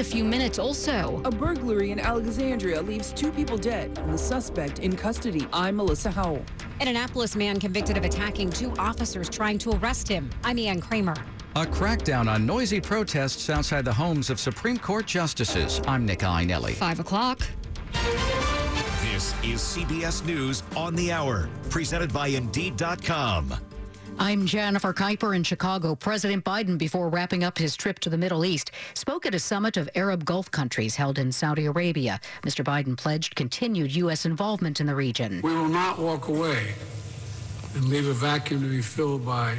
A few minutes also. A burglary in Alexandria leaves two people dead and the suspect in custody. I'm Melissa Howell. An Annapolis man convicted of attacking two officers trying to arrest him. I'm Ann Kramer. A crackdown on noisy protests outside the homes of Supreme Court justices. I'm Nick Iannelli. Five o'clock. This is CBS News on the Hour, presented by Indeed.com. I'm Jennifer Kuiper in Chicago. President Biden, before wrapping up his trip to the Middle East, spoke at a summit of Arab Gulf countries held in Saudi Arabia. Mr. Biden pledged continued U.S. involvement in the region. We will not walk away and leave a vacuum to be filled by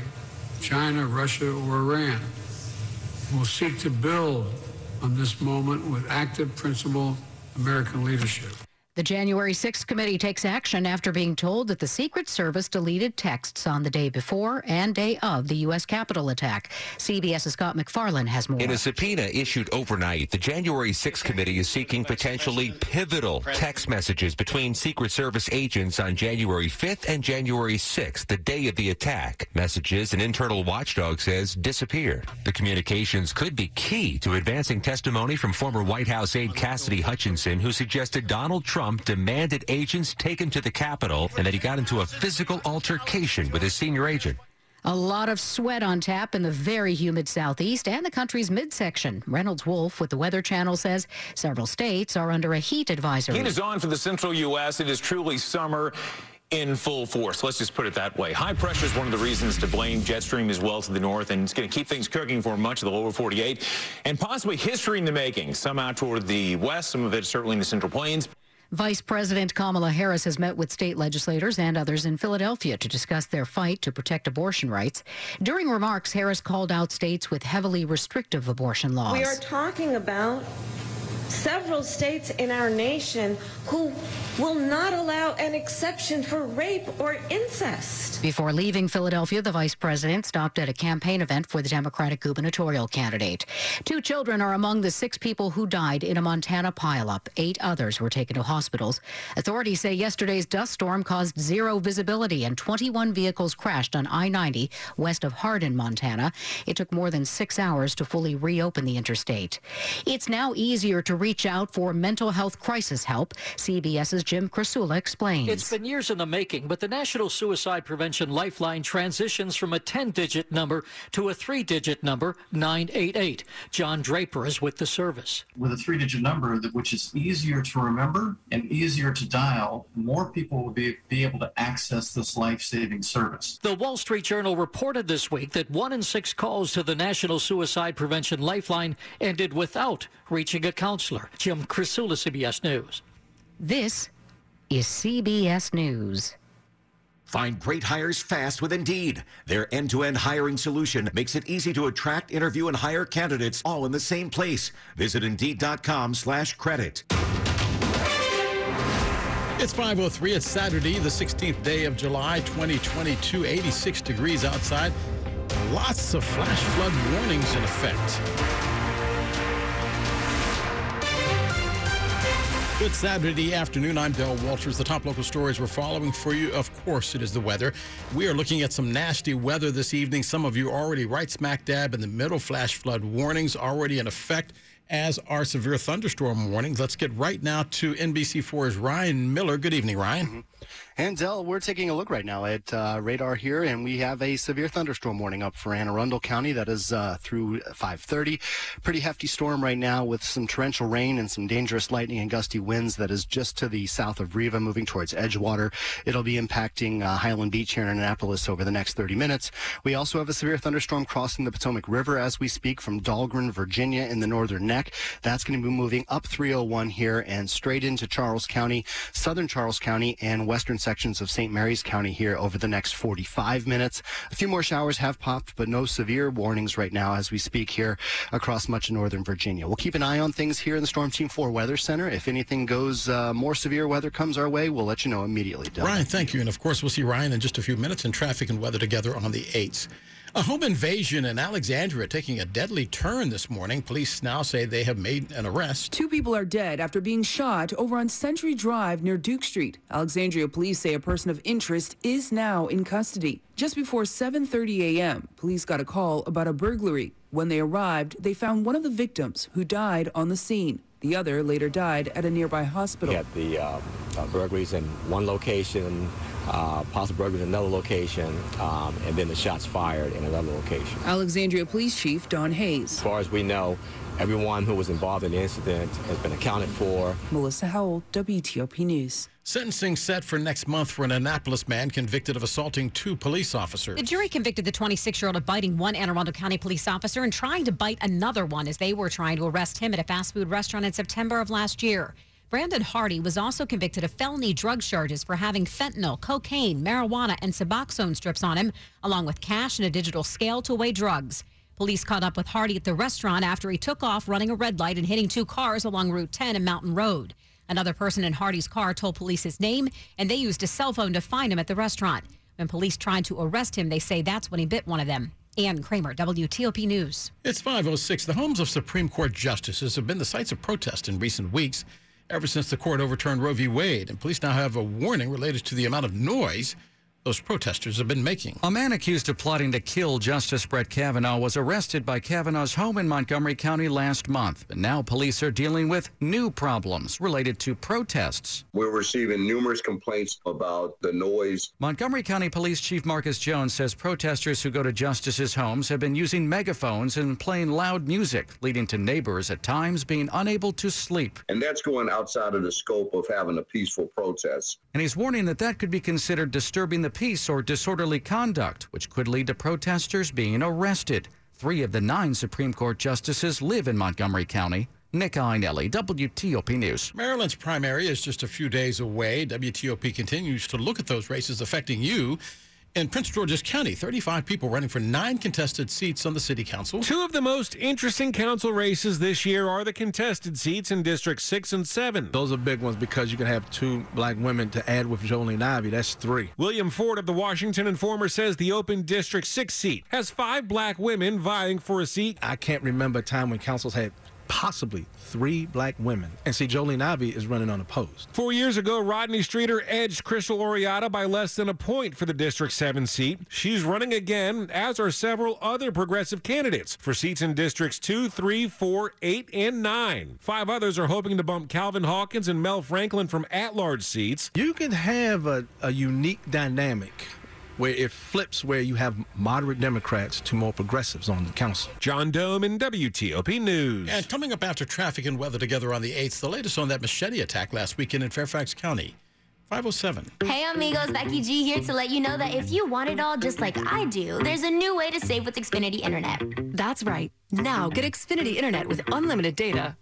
China, Russia, or Iran. We'll seek to build on this moment with active, principled American leadership. The January 6th committee takes action after being told that the Secret Service deleted texts on the day before and day of the U.S. Capitol attack. CBS's Scott MacFarlane has more. In a subpoena issued overnight, the January 6th committee is seeking potentially pivotal text messages between Secret Service agents on January 5th and January 6th, the day of the attack. Messages an internal watchdog says disappeared. The communications could be key to advancing testimony from former White House aide Cassidy Hutchinson, who suggested Donald Trump demanded agents take him to the Capitol and that he got into a physical altercation with his senior agent. A lot of sweat on tap in the very humid southeast and the country's midsection. Reynolds Wolf with the Weather Channel says several states are under a heat advisory. Heat is on for the central U.S. It is truly summer in full force. Let's just put it that way. High pressure is one of the reasons to blame. Jet stream as well to the north, and it's going to keep things cooking for much of the lower 48, and possibly history in the making. Some out toward the west, some of it certainly in the central plains. Vice President Kamala Harris has met with state legislators and others in Philadelphia to discuss their fight to protect abortion rights. During remarks, Harris called out states with heavily restrictive abortion laws. We are talking about several states in our nation who will not allow an exception for rape or incest. Before leaving Philadelphia, the vice president stopped at a campaign event for the Democratic gubernatorial candidate. Two children are among the six people who died in a Montana pileup. Eight others were taken to hospitals. Authorities say yesterday's dust storm caused zero visibility and 21 vehicles crashed on I 90 west of Hardin, Montana. It took more than six hours to fully reopen the interstate. It's now easier to reach out for mental health crisis help. CBS's Jim Krasula explains. It's been years in the making, but the National Suicide Prevention Lifeline transitions from a 10 digit number to a three digit number, 988. John Draper is with the service. With a three digit number, which is easier to remember and easier to dial, more people will be, be able to access this life saving service. The Wall Street Journal reported this week that one in six calls to the National Suicide Prevention Lifeline ended without reaching a counselor. Jim Krasula, CBS News. This is CBS News. Find great hires fast with Indeed. Their end to end hiring solution makes it easy to attract, interview, and hire candidates all in the same place. Visit Indeed.com slash credit. It's 503. It's Saturday, the 16th day of July, 2022. 86 degrees outside. Lots of flash flood warnings in effect. Good Saturday afternoon. I'm Dell Walters. The top local stories we're following for you, of course, it is the weather. We are looking at some nasty weather this evening. Some of you already right smack dab in the middle. Flash flood warnings already in effect, as our severe thunderstorm warnings. Let's get right now to NBC4's Ryan Miller. Good evening, Ryan. Mm-hmm. And Dell, we're taking a look right now at uh, radar here, and we have a severe thunderstorm warning up for Anne Arundel County. That is uh, through 5:30. Pretty hefty storm right now with some torrential rain and some dangerous lightning and gusty winds. That is just to the south of Riva, moving towards Edgewater. It'll be impacting uh, Highland Beach here in Annapolis over the next 30 minutes. We also have a severe thunderstorm crossing the Potomac River as we speak from Dahlgren, Virginia, in the northern neck. That's going to be moving up 301 here and straight into Charles County, southern Charles County, and western sections of St. Mary's County here over the next 45 minutes. A few more showers have popped, but no severe warnings right now as we speak here across much of northern Virginia. We'll keep an eye on things here in the Storm Team 4 Weather Center. If anything goes, uh, more severe weather comes our way, we'll let you know immediately. Ryan, thank you. And of course, we'll see Ryan in just a few minutes in traffic and weather together on the 8th. A home invasion in Alexandria taking a deadly turn this morning. Police now say they have made an arrest. Two people are dead after being shot over on Century Drive near Duke Street. Alexandria police say a person of interest is now in custody. Just before 7:30 a.m., police got a call about a burglary. When they arrived, they found one of the victims who died on the scene. The other later died at a nearby hospital. We had the uh, uh, burglaries in one location, uh, possible burglaries in another location, um, and then the shots fired in another location. Alexandria Police Chief Don Hayes. As far as we know, everyone who was involved in the incident has been accounted for. Melissa Howell, WTOP News. Sentencing set for next month for an Annapolis man convicted of assaulting two police officers. The jury convicted the 26 year old of biting one Anne Arundel County police officer and trying to bite another one as they were trying to arrest him at a fast food restaurant in September of last year. Brandon Hardy was also convicted of felony drug charges for having fentanyl, cocaine, marijuana, and Suboxone strips on him, along with cash and a digital scale to weigh drugs. Police caught up with Hardy at the restaurant after he took off running a red light and hitting two cars along Route 10 and Mountain Road. Another person in Hardy's car told police his name, and they used a cell phone to find him at the restaurant. When police tried to arrest him, they say that's when he bit one of them. Ann Kramer, WTOP News. It's 506. The homes of Supreme Court justices have been the sites of protest in recent weeks, ever since the court overturned Roe v. Wade. And police now have a warning related to the amount of noise those protesters have been making. A man accused of plotting to kill Justice Brett Kavanaugh was arrested by Kavanaugh's home in Montgomery County last month. And now police are dealing with new problems related to protests. We're receiving numerous complaints about the noise. Montgomery County Police Chief Marcus Jones says protesters who go to justices' homes have been using megaphones and playing loud music, leading to neighbors at times being unable to sleep. And that's going outside of the scope of having a peaceful protest. And he's warning that that could be considered disturbing the peace or disorderly conduct, which could lead to protesters being arrested. Three of the nine Supreme Court justices live in Montgomery County. Nick Iannelli, WTOP News. Maryland's primary is just a few days away. WTOP continues to look at those races affecting you. In Prince George's County, 35 people running for nine contested seats on the city council. Two of the most interesting council races this year are the contested seats in District 6 and 7. Those are big ones because you can have two black women to add with Jolene Ivey. That's three. William Ford of the Washington Informer says the open District 6 seat has five black women vying for a seat. I can't remember a time when councils had possibly three black women. And see, Jolene Ivey is running unopposed. Four years ago, Rodney Streeter edged Krystal Oriadha by less than a point for the District 7 seat. She's running again, as are several other progressive candidates for seats in Districts 2, 3, 4, 8, and 9. Five others are hoping to bump Calvin Hawkins and Mel Franklin from at large seats. You can have a, a unique dynamic where it flips where you have moderate Democrats to more progressives on the council. John Domen WTOP News. And coming up after traffic and weather together on the 8th, the latest on that machete attack last weekend in Fairfax County. 507. Hey amigos, Becky G here to let you know that if you want it all just like I do, there's a new way to save with Xfinity Internet. That's right. Now get Xfinity Internet with unlimited data.